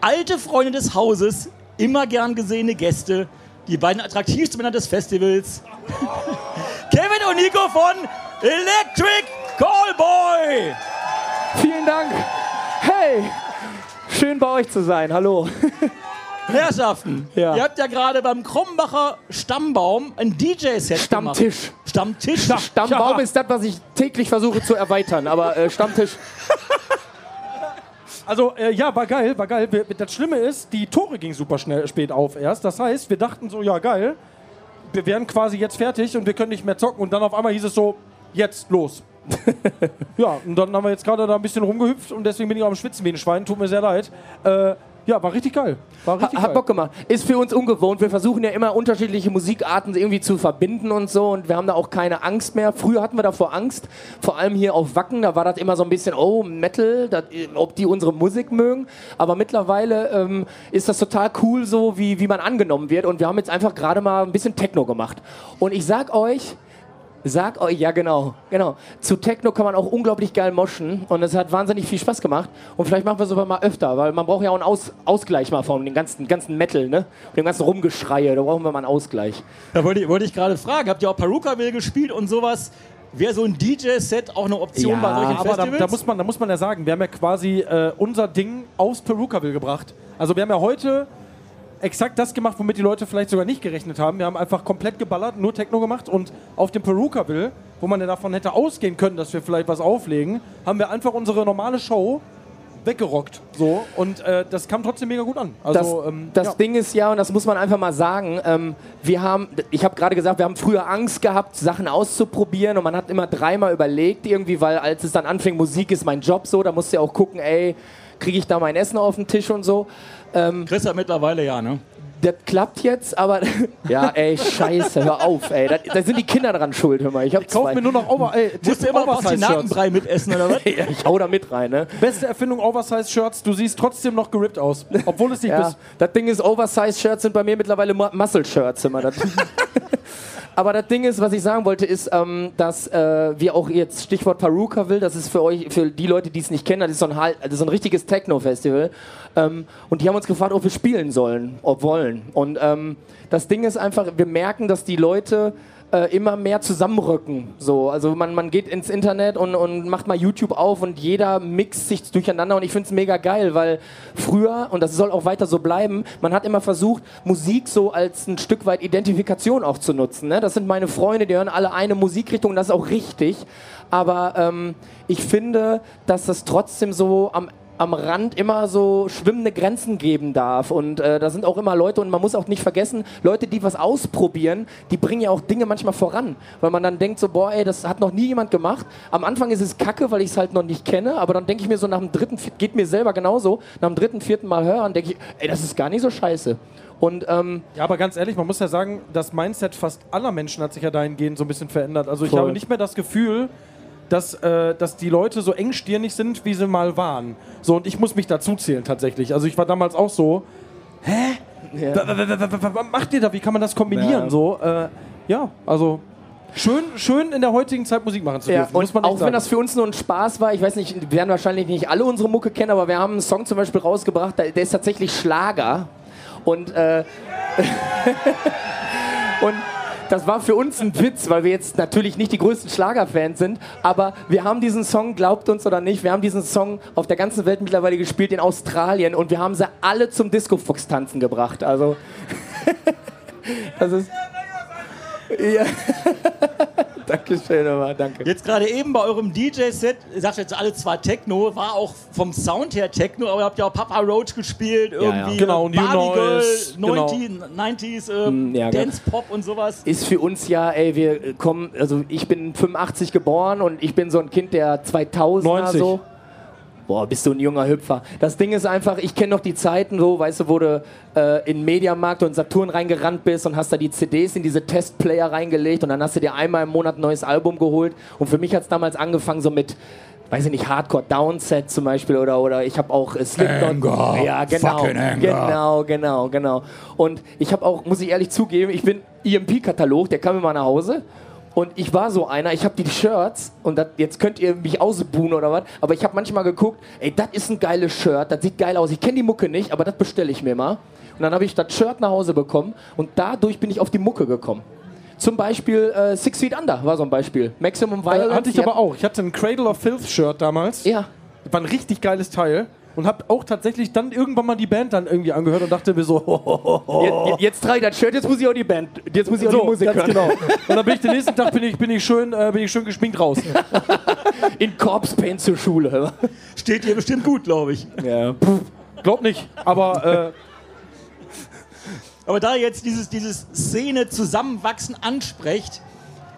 alte Freunde des Hauses, immer gern gesehene Gäste, die beiden attraktivsten Männer des Festivals, Kevin und Nico von Electric Callboy. Vielen Dank. Hey, schön bei euch zu sein. Hallo. Herrschaften, Ja. ihr habt ja gerade beim Krombacher Stammbaum ein DJ-Set gemacht. Stammtisch. Stammtisch. Stammbaum Ja. ist das, was ich täglich versuche zu erweitern, aber äh, Stammtisch. Also, äh, ja, war geil, war geil. Das Schlimme ist, die Tore gingen super schnell spät auf erst. Das heißt, wir dachten so, ja, geil, wir wären quasi jetzt fertig und wir können nicht mehr zocken. Und dann auf einmal hieß es so, jetzt los. ja, und dann haben wir jetzt gerade da ein bisschen rumgehüpft und deswegen bin ich auch am Schwitzen wie ein Schwein. Tut mir sehr leid. Äh, ja, war richtig geil. War Ha, richtig hat geil. Bock gemacht. Ist für uns ungewohnt. Wir versuchen ja immer unterschiedliche Musikarten irgendwie zu verbinden und so und wir haben da auch keine Angst mehr. Früher hatten wir davor Angst, vor allem hier auf Wacken, da war das immer so ein bisschen, oh, Metal, das, ob die unsere Musik mögen. Aber mittlerweile ähm, ist das total cool so, wie, wie man angenommen wird und wir haben jetzt einfach gerade mal ein bisschen Techno gemacht. Und ich sag euch, Sag euch, ja genau, genau. Zu Techno kann man auch unglaublich geil moschen und es hat wahnsinnig viel Spaß gemacht. Und vielleicht machen wir es aber mal öfter, weil man braucht ja auch einen Aus Ausgleich mal von dem ganzen, ganzen Metal, ne? Von dem ganzen Rumgeschreie, da brauchen wir mal einen Ausgleich. Da wollte ich, wollte ich gerade fragen, habt ihr auch Perukaville gespielt und sowas? Wäre so ein DJ-Set auch eine Option Ja, bei solchen Aber da, Festivals? da, muss man, da muss man ja sagen, wir haben ja quasi äh, unser Ding aus Perukaville gebracht. Also wir haben ja heute exakt das gemacht, womit die Leute vielleicht sogar nicht gerechnet haben. Wir haben einfach komplett geballert, nur Techno gemacht und auf dem Perukaville, wo man ja davon hätte ausgehen können, dass wir vielleicht was auflegen, haben wir einfach unsere normale Show weggerockt. So. Und äh, das kam trotzdem mega gut an. Also, das ähm, das ja. Ding ist ja, und das muss man einfach mal sagen, ähm, wir haben, ich habe gerade gesagt, wir haben früher Angst gehabt, Sachen auszuprobieren und man hat immer dreimal überlegt irgendwie, weil als es dann anfing, Musik ist mein Job so, da musst du ja auch gucken, ey, kriege ich da mein Essen auf den Tisch und so. Ähm, Chris hat mittlerweile ja, ne? Das klappt jetzt, aber ja, ey, scheiße, hör auf, ey. Da, da sind die Kinder dran schuld, hör mal. Ich hab Kauf zwei. mir nur noch Over ey, Musst du immer. Pastinakenbrei mitessen oder was? Ja, ich hau da mit rein, ne? Beste Erfindung Oversize-Shirts. Du siehst trotzdem noch gerippt aus, obwohl es nicht Ja, bist. das Ding ist, Oversize-Shirts sind bei mir mittlerweile Mu- Muscle-Shirts immer. Das Aber das Ding ist, was ich sagen wollte, ist, ähm, dass äh, wir auch jetzt Stichwort Paruka will, das ist für euch, für die Leute, die es nicht kennen, das ist so ein, das ist so ein richtiges Techno-Festival. Ähm, und die haben uns gefragt, ob wir spielen sollen, ob wollen. Und ähm, das Ding ist einfach, wir merken, dass die Leute äh, immer mehr zusammenrücken. So, also man, man geht ins Internet und, und macht mal YouTube auf und jeder mixt sich durcheinander und ich finde es mega geil, weil früher, und das soll auch weiter so bleiben, man hat immer versucht, Musik so als ein Stück weit Identifikation auch zu nutzen. Ne? Das sind meine Freunde, die hören alle eine Musikrichtung das ist auch richtig. Aber ähm, ich finde, dass das trotzdem so am am Rand immer so schwimmende Grenzen geben darf. Und äh, da sind auch immer Leute, und man muss auch nicht vergessen, Leute, die was ausprobieren, die bringen ja auch Dinge manchmal voran. Weil man dann denkt so, boah, ey, das hat noch nie jemand gemacht. Am Anfang ist es kacke, weil ich es halt noch nicht kenne, aber dann denke ich mir so nach dem dritten, geht mir selber genauso, nach dem dritten, vierten Mal hören, denke ich, ey, das ist gar nicht so scheiße. Und ähm, Ja, aber ganz ehrlich, man muss ja sagen, das Mindset fast aller Menschen hat sich ja dahingehend so ein bisschen verändert. Also ich Voll. habe nicht mehr das Gefühl, dass, äh, dass die Leute so engstirnig sind, wie sie mal waren. So, und ich muss mich dazu zählen tatsächlich. Also ich war damals auch so, ja. wa- wa- was macht ihr da? Wie kann man das kombinieren? Ja. So, äh, ja, also schön, schön in der heutigen Zeit Musik machen zu Ja, dürfen. und auch sagen. wenn das für uns nur ein Spaß war, ich weiß nicht, wir werden wahrscheinlich nicht alle unsere Mucke kennen, aber wir haben einen Song zum Beispiel rausgebracht, der, der ist tatsächlich Schlager. Und, äh, und das war für uns ein Witz, weil wir jetzt natürlich nicht die größten Schlagerfans sind, aber wir haben diesen Song, glaubt uns oder nicht, wir haben diesen Song auf der ganzen Welt mittlerweile gespielt, in Australien, und wir haben sie alle zum Disco-Fuchs-Tanzen gebracht. Also, das ist... Ja. Dankeschön, aber danke. Jetzt gerade eben bei eurem DJ-Set, ihr sagt jetzt alle zwar Techno, war auch vom Sound her Techno, aber ihr habt ja auch Papa Roach gespielt, irgendwie Genau, New Barbie Girl, Noise, genau. 90, 90s, ähm, Mm, ja, genau. Dance Pop und sowas. ist für uns ja, ey, wir kommen, also ich bin 85 geboren und ich bin so ein Kind der 2000er 90. so. Boah, bist du ein junger Hüpfer. Das Ding ist einfach, ich kenne noch die Zeiten, so, weißt du, wo du äh, in Mediamarkt und Saturn reingerannt bist und hast da die CDs in diese Testplayer reingelegt und dann hast du dir einmal im Monat ein neues Album geholt. Und für mich hat es damals angefangen so mit, weiß ich nicht, Hardcore Downset zum Beispiel oder, oder ich habe auch äh, Slipknot. Anger, ja, genau. Genau, genau, genau. Und ich habe auch, muss ich ehrlich zugeben, ich bin EMP-Katalog, der kam immer nach Hause Und ich war so einer, ich habe die Shirts und dat, jetzt könnt ihr mich ausbuhen oder was, aber ich habe manchmal geguckt, ey, das ist ein geiles Shirt, das sieht geil aus. Ich kenne die Mucke nicht, aber das bestelle ich mir mal. Und dann habe ich das Shirt nach Hause bekommen und dadurch bin ich auf die Mucke gekommen. Zum Beispiel äh, Six Feet Under war so ein Beispiel. Maximum Äh, Violence. hatte ich aber auch. Ich hatte ein Cradle of Filth Shirt damals. Ja. War ein richtig geiles Teil. Und habe auch tatsächlich dann irgendwann mal die Band dann irgendwie angehört und dachte mir so, Jetzt, jetzt trage ich das Shirt, jetzt muss ich auch die Band, jetzt muss ich auch die Musik ganz hören. genau. Und dann bin ich den nächsten Tag bin ich, bin ich schön, äh, bin ich schön geschminkt raus. In Corpse Paint zur Schule. Steht dir bestimmt gut, glaube ich. Ja. Glaub nicht, aber äh, Aber da ihr jetzt dieses, dieses Szene-Zusammenwachsen ansprecht,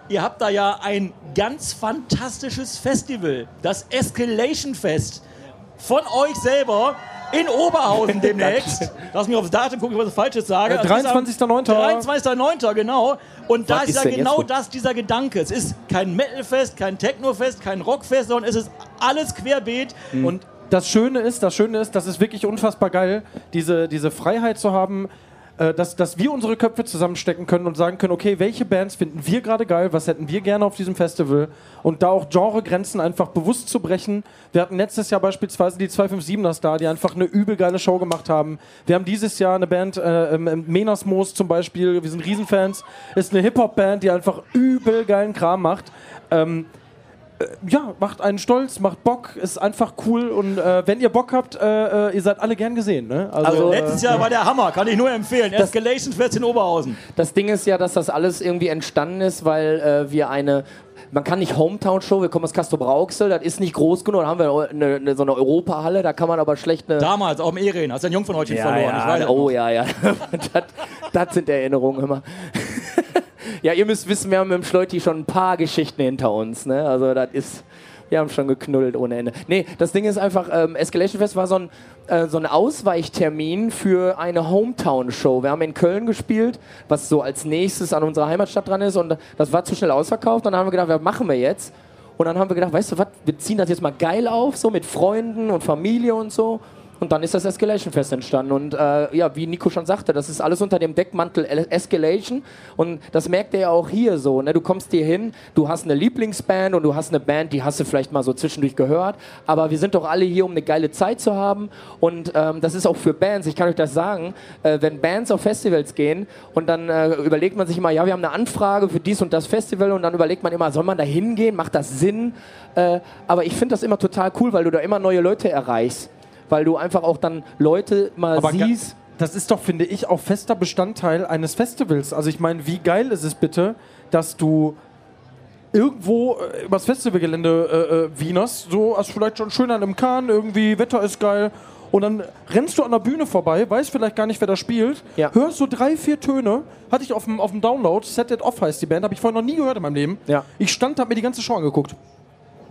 ihr habt da ja ein ganz fantastisches Festival, das Escalation Fest von euch selber in Oberhausen demnächst. Lass mich aufs Datum gucken, ob ich was Falsches sage. Äh, Also das ist am 23.09.. 23.09. genau. Und da Was ist, ja genau das, dieser Gedanke. Es ist kein Metalfest, kein Technofest, kein Rockfest, sondern es ist alles querbeet. Und das Schöne ist, das Schöne ist, das ist wirklich unfassbar geil, diese, diese Freiheit zu haben, äh, dass, dass wir unsere Köpfe zusammenstecken können und sagen können, okay, welche Bands finden wir gerade geil, was hätten wir gerne auf diesem Festival und da auch Genregrenzen einfach bewusst zu brechen. Wir hatten letztes Jahr beispielsweise die 257ers da, die einfach eine übel geile Show gemacht haben. Wir haben dieses Jahr eine Band, äh, ähm, Menasmoos zum Beispiel, wir sind Riesenfans, ist eine Hip-Hop-Band, die einfach übel geilen Kram macht. Ähm, ja, macht einen stolz, macht Bock, ist einfach cool und äh, wenn ihr Bock habt, äh, äh, ihr seid alle gern gesehen. Ne? Also, Letztes Jahr war der Hammer, kann ich nur empfehlen. Escalation Fest in Oberhausen. Das Ding ist ja, dass das alles irgendwie entstanden ist, weil äh, wir eine. Man kann nicht Hometown-Show, wir kommen aus Castro Brauxel, das ist nicht groß genug, da haben wir eine, eine, so eine Europahalle, da kann man aber schlecht eine. Damals, auf dem Ehren, hast du ein Jungfernhäutchen ja, verloren. ich weiß ja, oh ja, ja. das, das sind Erinnerungen immer. ja, ihr müsst wissen, wir haben mit dem Schleuti schon ein paar Geschichten hinter uns. Ne? Also das ist, wir haben schon geknuddelt ohne Ende. Nee, das Ding ist einfach, ähm, Escalation Fest war so ein, äh, so ein Ausweichtermin für eine Hometown-Show. Wir haben in Köln gespielt, was so als nächstes an unserer Heimatstadt dran ist und das war zu schnell ausverkauft. Und dann haben wir gedacht, was machen wir jetzt? Und dann haben wir gedacht, weißt du was, wir ziehen das jetzt mal geil auf, so mit Freunden und Familie und so. Und dann ist das Escalation Fest entstanden. Und äh, ja, wie Nico schon sagte, das ist alles unter dem Deckmantel El- Escalation. Und das merkt ihr ja auch hier so. Ne? Du kommst hier hin, du hast eine Lieblingsband und du hast eine Band, die hast du vielleicht mal so zwischendurch gehört. Aber wir sind doch alle hier, um eine geile Zeit zu haben. Und ähm, das ist auch für Bands, ich kann euch das sagen, äh, wenn Bands auf Festivals gehen und dann äh, überlegt man sich immer, ja, wir haben eine Anfrage für dies und das Festival und dann überlegt man immer, soll man da hingehen? Macht das Sinn? Äh, aber ich finde das immer total cool, weil du da immer neue Leute erreichst weil du einfach auch dann Leute mal Aber siehst. das ist doch, finde ich, auch fester Bestandteil eines Festivals. Also ich meine, wie geil ist es bitte, dass du irgendwo äh, übers Festivalgelände äh, äh, wienerst, so hast vielleicht schon schön an einem Kahn, irgendwie Wetter ist geil. Und dann rennst du an der Bühne vorbei, weißt vielleicht gar nicht, wer da spielt, Ja. hörst so drei, vier Töne, hatte ich auf dem, auf dem Download, Set It Off heißt die Band, habe ich vorher noch nie gehört in meinem Leben. Ja. Ich stand, hab mir die ganze Show angeguckt.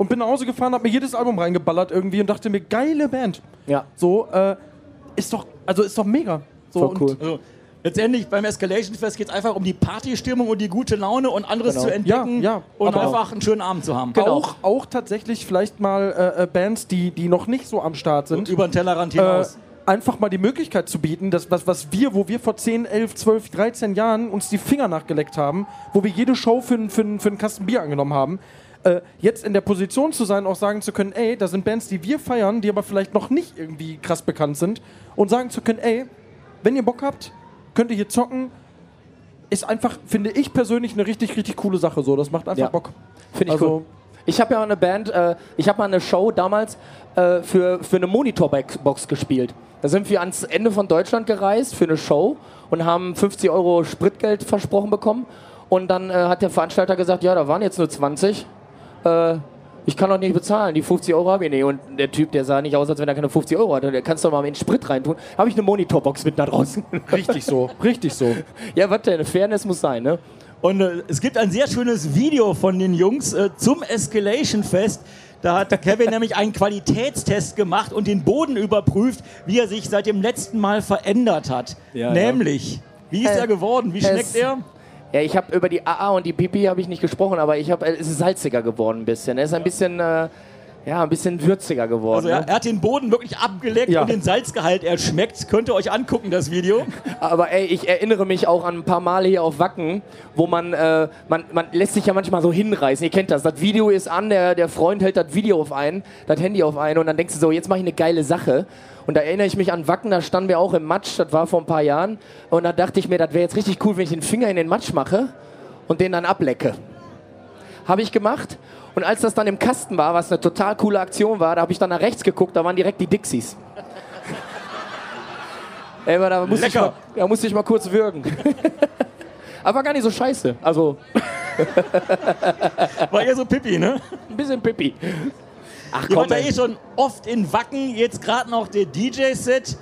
Und bin nach Hause gefahren, hab mir jedes Album reingeballert irgendwie und dachte mir, geile Band. Ja. So, äh, ist doch, also ist doch mega. So, Voll und cool. Also, letztendlich beim Escalation Fest geht es einfach um die Partystimmung und die gute Laune und anderes Genau. zu entdecken Ja, ja, und aber- einfach einen schönen Abend zu haben. Genau. Auch, auch tatsächlich vielleicht mal äh, äh, Bands, die, die noch nicht so am Start sind, Über den Tellerrand äh, hinaus. einfach mal die Möglichkeit zu bieten, dass was, was wir, wo wir vor 10, 11, 12, 13 Jahren uns die Finger nachgeleckt haben, wo wir jede Show für, für, für einen Kasten Bier angenommen haben, äh, jetzt in der Position zu sein, auch sagen zu können, ey, da sind Bands, die wir feiern, die aber vielleicht noch nicht irgendwie krass bekannt sind und sagen zu können, ey, wenn ihr Bock habt, könnt ihr hier zocken, ist einfach, finde ich persönlich, eine richtig, richtig coole Sache. So, das macht einfach Ja. Bock. Finde ich Also- cool. Ich habe ja auch eine Band, äh, ich habe mal eine Show damals äh, für, für eine Monitorbox gespielt. Da sind wir ans Ende von Deutschland gereist für eine Show und haben 50 Euro Spritgeld versprochen bekommen. Und dann äh, hat der Veranstalter gesagt, ja, da waren jetzt nur 20. Äh, ich kann doch nicht bezahlen, die 50 Euro habe ich nicht. Und der Typ, der sah nicht aus, als wenn er keine 50 Euro hatte. Der kannst du doch mal in den Sprit reintun. Habe ich eine Monitorbox mit nach draußen. Richtig so, richtig so. ja, was denn? Fairness muss sein, ne? Und äh, es gibt ein sehr schönes Video von den Jungs äh, zum Escalation Fest. Da hat der Kevin nämlich einen Qualitätstest gemacht und den Boden überprüft, wie er sich seit dem letzten Mal verändert hat. Ja, nämlich, wie ist Äh, er geworden? Wie es- schmeckt er? Ja, ich habe über die AA und die Pipi habe ich nicht gesprochen, aber ich habe, es ist salziger geworden ein bisschen. Er ist ein bisschen, äh, ja, ein bisschen würziger geworden. Also er, ne? er hat den Boden wirklich abgeleckt Ja. und den Salzgehalt erschmeckt. Könnt ihr euch angucken, das Video. Aber ey, ich erinnere mich auch an ein paar Male hier auf Wacken, wo man, äh, man, man lässt sich ja manchmal so hinreißen. Ihr kennt das. Das Video ist an, der, der Freund hält das Video auf einen, das Handy auf einen und dann denkst du so, jetzt mache ich eine geile Sache. Und da erinnere ich mich an Wacken, da standen wir auch im Matsch, das war vor ein paar Jahren. Und da dachte ich mir, das wäre jetzt richtig cool, wenn ich den Finger in den Matsch mache und den dann ablecke. Habe ich gemacht. Und als das dann im Kasten war, was eine total coole Aktion war, da habe ich dann nach rechts geguckt, da waren direkt die Dixies. Ey, aber da musste, ich Lecker. mal, da musste ich mal kurz würgen. aber war gar nicht so scheiße. Also War eher so Pippi, ne? ein bisschen pipi. Ach Ihr komm, wart ja ey. eh schon oft in Wacken. Jetzt gerade noch der DJ-Set.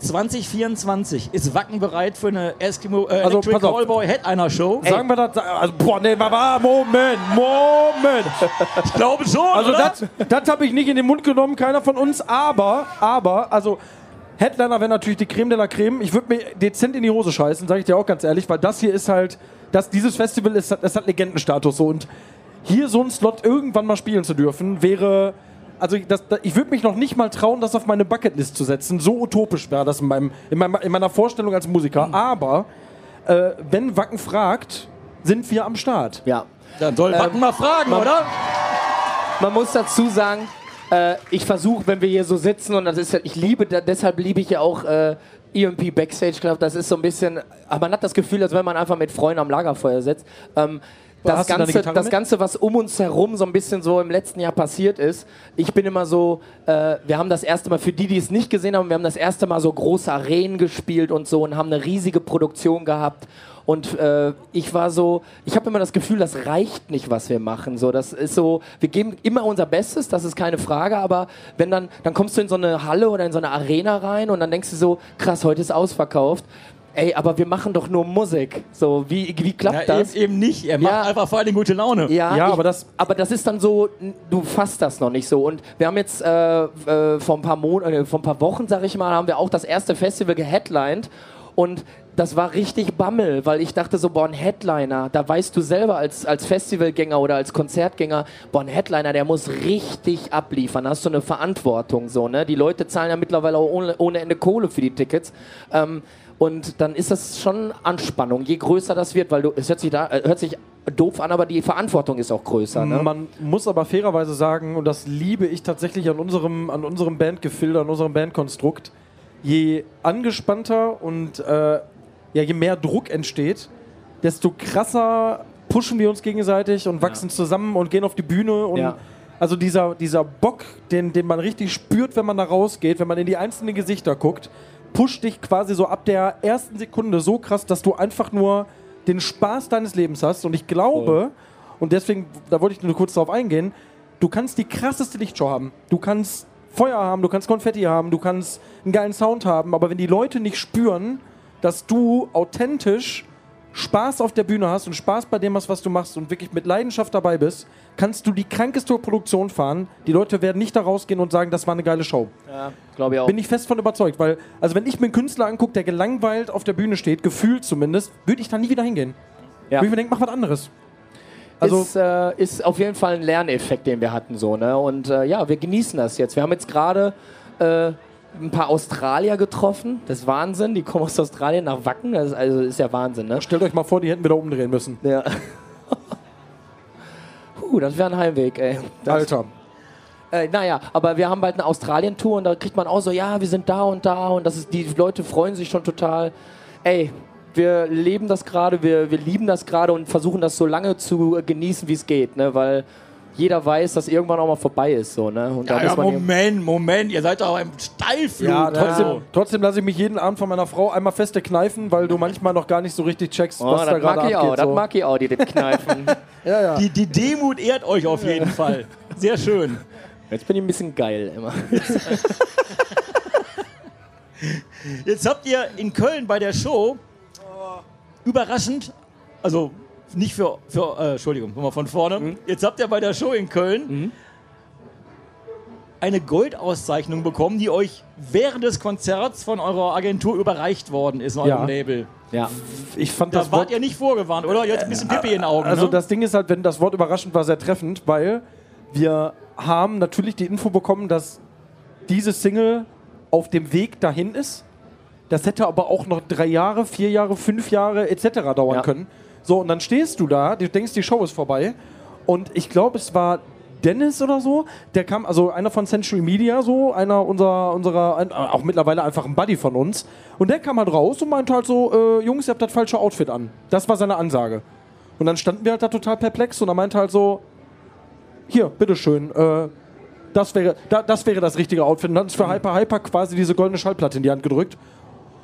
2024 ist Wacken bereit für eine Eskimo, äh, Also, Electric pass auf. Callboy Headliner Show? Sagen wir das, also, boah, nee, war, Moment, Moment. Ich glaube schon, Also oder? das, das habe ich nicht in den Mund genommen, keiner von uns, aber, aber, also Headliner wäre natürlich die Creme de la Creme. Ich würde mir dezent in die Hose scheißen, sage ich dir auch ganz ehrlich, weil das hier ist halt, das, dieses Festival ist, das hat Legendenstatus so und hier so einen Slot irgendwann mal spielen zu dürfen, wäre, also das, das, ich würde mich noch nicht mal trauen, das auf meine Bucketlist zu setzen. So utopisch wäre das in, meinem, in, meinem, in meiner Vorstellung als Musiker. Aber äh, wenn Wacken fragt, sind wir am Start. Ja. Dann soll Wacken mal fragen, oder? Man muss dazu sagen, äh, ich versuche, wenn wir hier so sitzen und das ist ja, ich liebe, da, deshalb liebe ich ja auch äh, EMP Backstage Club. Das ist so ein bisschen, aber man hat das Gefühl, als wenn man einfach mit Freunden am Lagerfeuer sitzt. Ähm, das Ganze, das mit? Ganze, was um uns herum so ein bisschen so im letzten Jahr passiert ist, ich bin immer so, äh, wir haben das erste Mal, für die, die es nicht gesehen haben, wir haben das erste Mal so große Arenen gespielt und so und haben eine riesige Produktion gehabt. Und äh, ich war so, ich habe immer das Gefühl, das reicht nicht, was wir machen. So, das ist so, wir geben immer unser Bestes, das ist keine Frage, aber wenn dann, dann kommst du in so eine Halle oder in so eine Arena rein und dann denkst du so, krass, heute ist ausverkauft. Ey, aber wir machen doch nur Musik. So, wie, wie klappt Ja, das? eben, eben nicht. Er macht Ja. einfach vor allem gute Laune. Ja, Ja, ich, aber das- aber das ist dann so, du fasst das noch nicht so. Und wir haben jetzt äh, äh, vor ein paar Mon äh, vor ein paar Wochen, sag ich mal, haben wir auch das erste Festival geheadlined und das war richtig Bammel, weil ich dachte so, boah, ein Headliner, da weißt du selber als, als Festivalgänger oder als Konzertgänger, boah, ein Headliner, der muss richtig abliefern, da hast du eine Verantwortung so, ne? Die Leute zahlen ja mittlerweile auch ohne, ohne Ende Kohle für die Tickets. Ähm, und dann ist das schon Anspannung, je größer das wird, weil du, es hört sich, da, äh, hört sich doof an, aber die Verantwortung ist auch größer. Ne? Man muss aber fairerweise sagen, und das liebe ich tatsächlich an unserem, an unserem Bandgefilde, an unserem Bandkonstrukt, je angespannter und äh, ja, je mehr Druck entsteht, desto krasser pushen wir uns gegenseitig und wachsen zusammen und gehen auf die Bühne. Und Ja. Also dieser, dieser Bock, den, den man richtig spürt, wenn man da rausgeht, wenn man in die einzelnen Gesichter guckt, pusht dich quasi so ab der ersten Sekunde so krass, dass du einfach nur den Spaß deines Lebens hast. Und ich glaube, und deswegen, da wollte ich nur kurz drauf eingehen, du kannst die krasseste Lichtshow haben. Du kannst Feuer haben, du kannst Konfetti haben, du kannst einen geilen Sound haben, aber wenn die Leute nicht spüren, dass du authentisch Spaß auf der Bühne hast und Spaß bei dem hast, was du machst und wirklich mit Leidenschaft dabei bist, kannst du die krankeste Produktion fahren. Die Leute werden nicht da rausgehen und sagen, das war eine geile Show. Ja, glaube ich auch. Bin ich fest von überzeugt, weil, also wenn ich mir einen Künstler angucke, der gelangweilt auf der Bühne steht, gefühlt zumindest, würde ich da nie wieder hingehen. Ja. Würde ich mir denken, mach was anderes. Also, ist, äh, ist auf jeden Fall ein Lerneffekt, den wir hatten. So, ne? Und äh, ja, wir genießen das jetzt. Wir haben jetzt gerade äh, ein paar Australier getroffen. Das ist Wahnsinn. Die kommen aus Australien nach Wacken. Das ist, also ist ja Wahnsinn. Ne? stellt euch mal vor, die hätten wieder umdrehen müssen. Ja. Puh, das wäre ein Heimweg, ey. Das, Alter. Äh, naja, aber wir haben bald eine Australien-Tour und da kriegt man auch so, ja, wir sind da und da und das ist, die Leute freuen sich schon total. Ey, wir leben das gerade, wir, wir lieben das gerade und versuchen das so lange zu genießen, wie es geht, ne? Weil jeder weiß, dass irgendwann auch mal vorbei ist, so, ne? Und Ja, ja, Moment, Moment, ihr seid doch im Steilflug. Ja, trotzdem, Also, trotzdem lasse ich mich jeden Abend von meiner Frau einmal feste kneifen, weil du manchmal noch gar nicht so richtig checkst, Oh, was da das gerade mag ich abgeht. auch, das so. mag ich auch, die den Kneifen. Ja, ja. die, die Demut ehrt euch auf jeden Fall. Sehr schön. Jetzt bin ich ein bisschen geil immer. Jetzt habt ihr in Köln bei der Show überraschend, also nicht für, für äh, Entschuldigung, nochmal von vorne. Jetzt habt ihr bei der Show in Köln eine Goldauszeichnung bekommen, die euch während des Konzerts von eurer Agentur überreicht worden ist, in eurem Ja. Label. Ja. Ich fand Da das wart Wort, ihr nicht vorgewarnt, oder? Jetzt ein bisschen Pippi in den Augen. also ne? das Ding ist halt, wenn das Wort überraschend war, sehr treffend, weil wir haben natürlich die Info bekommen, dass diese Single auf dem Weg dahin ist. Das hätte aber auch noch drei Jahre, vier Jahre, fünf Jahre etc. dauern Ja. können. So, und dann stehst du da, du denkst, die Show ist vorbei. Und ich glaube, es war Dennis oder so, der kam, also einer von Century Media, so, einer unserer, unserer ein, auch mittlerweile einfach ein Buddy von uns. Und der kam halt raus und meinte halt so, äh, Jungs, ihr habt das falsche Outfit an. Das war seine Ansage. Und dann standen wir halt da total perplex und er meinte halt so, hier, bitteschön, äh, das wäre, da, das wäre das richtige Outfit. Und dann hat uns für Hyper Hyper quasi diese goldene Schallplatte in die Hand gedrückt.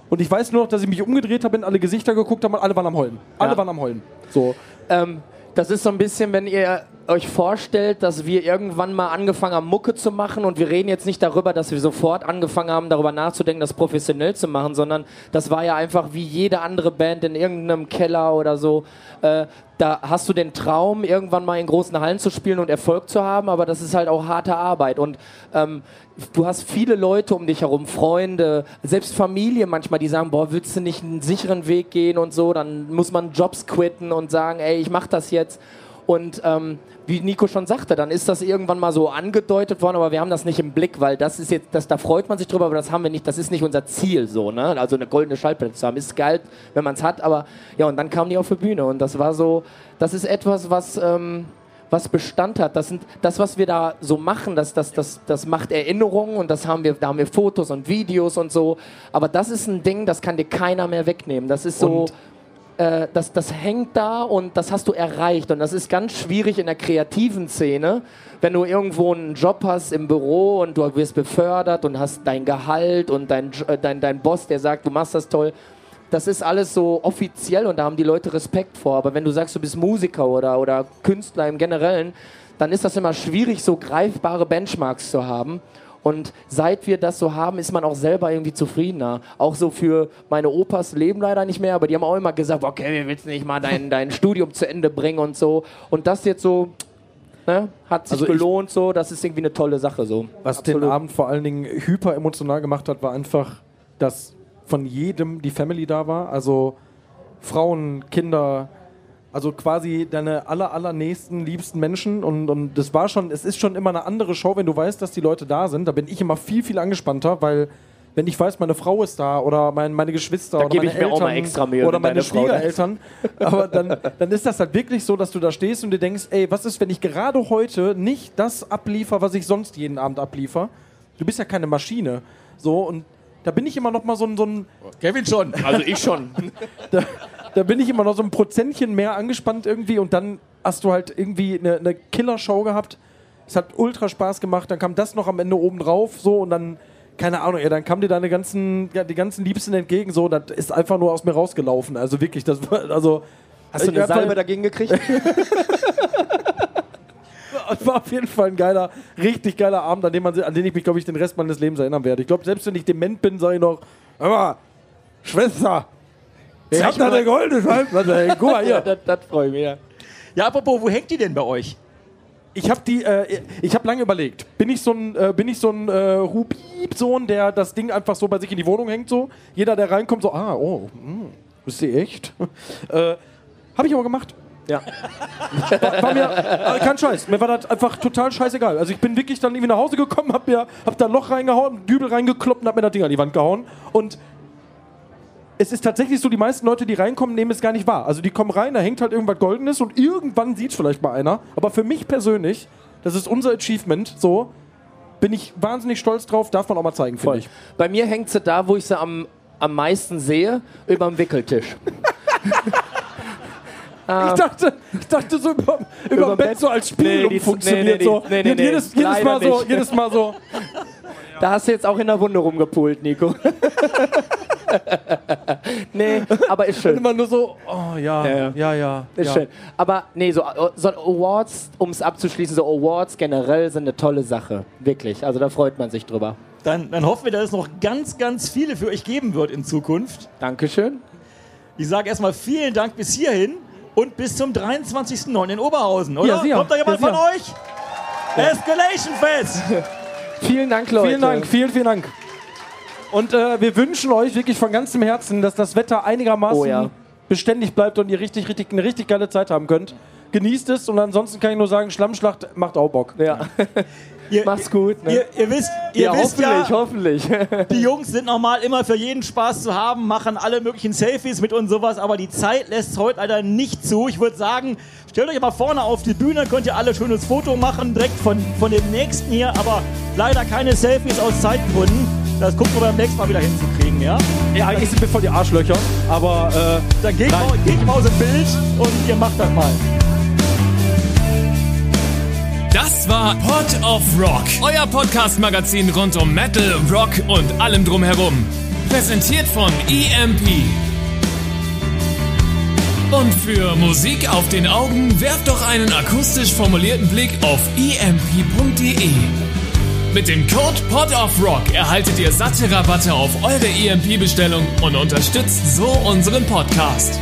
Und ich weiß nur noch, dass ich mich umgedreht habe, in alle Gesichter geguckt habe und alle waren am Heulen. Alle Ja. waren am Heulen. So. Ähm, das ist so ein bisschen, wenn ihr euch vorstellt, dass wir irgendwann mal angefangen haben, Mucke zu machen und wir reden jetzt nicht darüber, dass wir sofort angefangen haben, darüber nachzudenken, das professionell zu machen, sondern das war ja einfach wie jede andere Band in irgendeinem Keller oder so. Äh, da hast du den Traum, irgendwann mal in großen Hallen zu spielen und Erfolg zu haben, aber das ist halt auch harte Arbeit und ähm, du hast viele Leute um dich herum, Freunde, selbst Familie manchmal, die sagen, boah, willst du nicht einen sicheren Weg gehen und so, dann muss man Jobs quitten und sagen, ey, ich mach das jetzt. Und ähm, wie Nico schon sagte, dann ist das irgendwann mal so angedeutet worden, aber wir haben das nicht im Blick, weil das ist jetzt, das, da freut man sich drüber, aber das haben wir nicht, das ist nicht unser Ziel so, ne? Also eine goldene Schallplatte zu haben, ist geil, wenn man es hat, aber ja, und dann kamen die auf die Bühne und das war so, das ist etwas, was, ähm, was Bestand hat. Das sind das, was wir da so machen, das, das, das, das macht Erinnerungen und das haben wir, da haben wir Fotos und Videos und so. Aber das ist ein Ding, das kann dir keiner mehr wegnehmen. Das ist so. Und- Äh, das, das hängt da und das hast du erreicht. Und das ist ganz schwierig in der kreativen Szene, wenn du irgendwo einen Job hast im Büro und du wirst befördert und hast dein Gehalt und dein, äh, dein, dein Boss, der sagt, du machst das toll. Das ist alles so offiziell und da haben die Leute Respekt vor. Aber wenn du sagst, du bist Musiker oder, oder Künstler im Generellen, dann ist das immer schwierig, so greifbare Benchmarks zu haben. Und seit wir das so haben, ist man auch selber irgendwie zufriedener. Auch so für meine Opas leben leider nicht mehr, aber die haben auch immer gesagt, okay, wir willst nicht mal dein, dein Studium zu Ende bringen und so. Und das jetzt so, ne, hat sich Also ich- gelohnt so, das ist irgendwie eine tolle Sache so. Was den Abend vor allen Dingen hyper emotional gemacht hat, war einfach, dass von jedem die Family da war. Also Frauen, Kinder, also quasi deine aller, allernächsten, liebsten Menschen. Und, und das war schon, es ist schon immer eine andere Show, wenn du weißt, dass die Leute da sind. Da bin ich immer viel, viel angespannter, weil wenn ich weiß, meine Frau ist da oder mein, meine Geschwister oder gebe meine ich mir auch Eltern mal extra Mühe, oder meine da ist. Schwiegereltern, aber dann, dann ist das halt wirklich so, dass du da stehst und dir denkst, ey, was ist, wenn ich gerade heute nicht das abliefer, was ich sonst jeden Abend abliefer? Du bist ja keine Maschine. So, und da bin ich immer noch mal so ein, so ein Kevin schon. Also ich schon. da, da bin ich immer noch so ein Prozentchen mehr angespannt irgendwie und dann hast du halt irgendwie eine, eine Killer-Show gehabt. Es hat ultra Spaß gemacht, dann kam das noch am Ende oben drauf, so und dann, keine Ahnung, ja, dann kamen dir deine ganzen, ja, die ganzen Liebsten entgegen, so, das ist einfach nur aus mir rausgelaufen. Also wirklich, das war, also. Hast du eine Salbe halt- dagegen gekriegt? Es war auf jeden Fall ein geiler, richtig geiler Abend, an dem, man, an den ich mich, glaube ich, den Rest meines Lebens erinnern werde. Ich glaube, selbst wenn ich dement bin, sage ich noch, hör mal, Schwester, ich hab da eine goldene Schallplatte, guck mal hier. das, das freue ich mich. Ja. Ja, apropos, wo hängt die denn bei euch? Ich habe die, äh, ich habe lange überlegt. Bin ich so ein, äh, bin ich so ein äh, Rubib-Sohn, der das Ding einfach so bei sich in die Wohnung hängt so? Jeder, der reinkommt, so, ah, oh, mh, ist die echt? äh, habe ich aber gemacht. Ja. War, war mir, äh, kein Scheiß, mir war das einfach total scheißegal. Also ich bin wirklich dann irgendwie nach Hause gekommen, hab mir, hab da ein Loch reingehauen, Dübel reingekloppt und hab mir das Ding an die Wand gehauen. Und es ist tatsächlich so, die meisten Leute, die reinkommen, nehmen es gar nicht wahr. Also die kommen rein, da hängt halt irgendwas Goldenes und irgendwann sieht es vielleicht mal einer. Aber für mich persönlich, das ist unser Achievement, so, bin ich wahnsinnig stolz drauf, darf man auch mal zeigen, finde ich. Bei mir hängt sie da, wo ich sie am, am meisten sehe, über dem Wickeltisch. Ich dachte, ich dachte so über, über, Bett, Bett? so als Spiel Nee, funktioniert nee, nee, so. nee, nee, jedes, jedes, Mal so jedes Mal so. Da hast du jetzt auch in der Wunde rumgepult, Nico. nee, aber ist schön. Immer nur so, oh ja, Ja, ja, ja. ja. ja, Ist schön. Aber nee, so, so Awards, um es abzuschließen, so Awards generell sind eine tolle Sache. Wirklich. Also da freut man sich drüber. Dann, dann hoffen wir, dass es noch ganz, ganz viele für euch geben wird in Zukunft. Dankeschön. Ich sage erstmal vielen Dank bis hierhin und bis zum 23.09. in Oberhausen, oder? Ja, sicher. Kommt da jemand Ja, von euch? Escalation Fest! Vielen Dank, Leute. Vielen Dank, vielen, vielen Dank. Und äh, wir wünschen euch wirklich von ganzem Herzen, dass das Wetter einigermaßen Oh ja. beständig bleibt und ihr richtig, richtig, eine richtig geile Zeit haben könnt. genießt es und ansonsten kann ich nur sagen, Schlammschlacht macht auch Bock. Ja. Ihr, Mach's gut. Ne? Ihr, ihr wisst, ihr ja, wisst hoffentlich, ja, hoffentlich. die Jungs sind normal immer für jeden Spaß zu haben, machen alle möglichen Selfies mit und sowas, aber die Zeit lässt es heute leider nicht zu. Ich würde sagen, stellt euch mal vorne auf die Bühne, könnt ihr alle ein schönes Foto machen, direkt von, von dem nächsten hier, aber leider keine Selfies aus Zeitgründen. Das gucken wir beim nächsten Mal wieder hinzukriegen, ja? Ja, eigentlich sind wir voll die Arschlöcher, aber äh, Dann geht, Nein. mal, geht mal aus dem Bild und ihr macht das mal. Das war Pod of Rock, euer Podcast-Magazin rund um Metal, Rock und allem drumherum. Präsentiert von EMP. Und für Musik auf den Augen werft doch einen akustisch formulierten Blick auf emp.de. Mit dem Code Pod of Rock erhaltet ihr satte Rabatte auf eure EMP-Bestellung und unterstützt so unseren Podcast.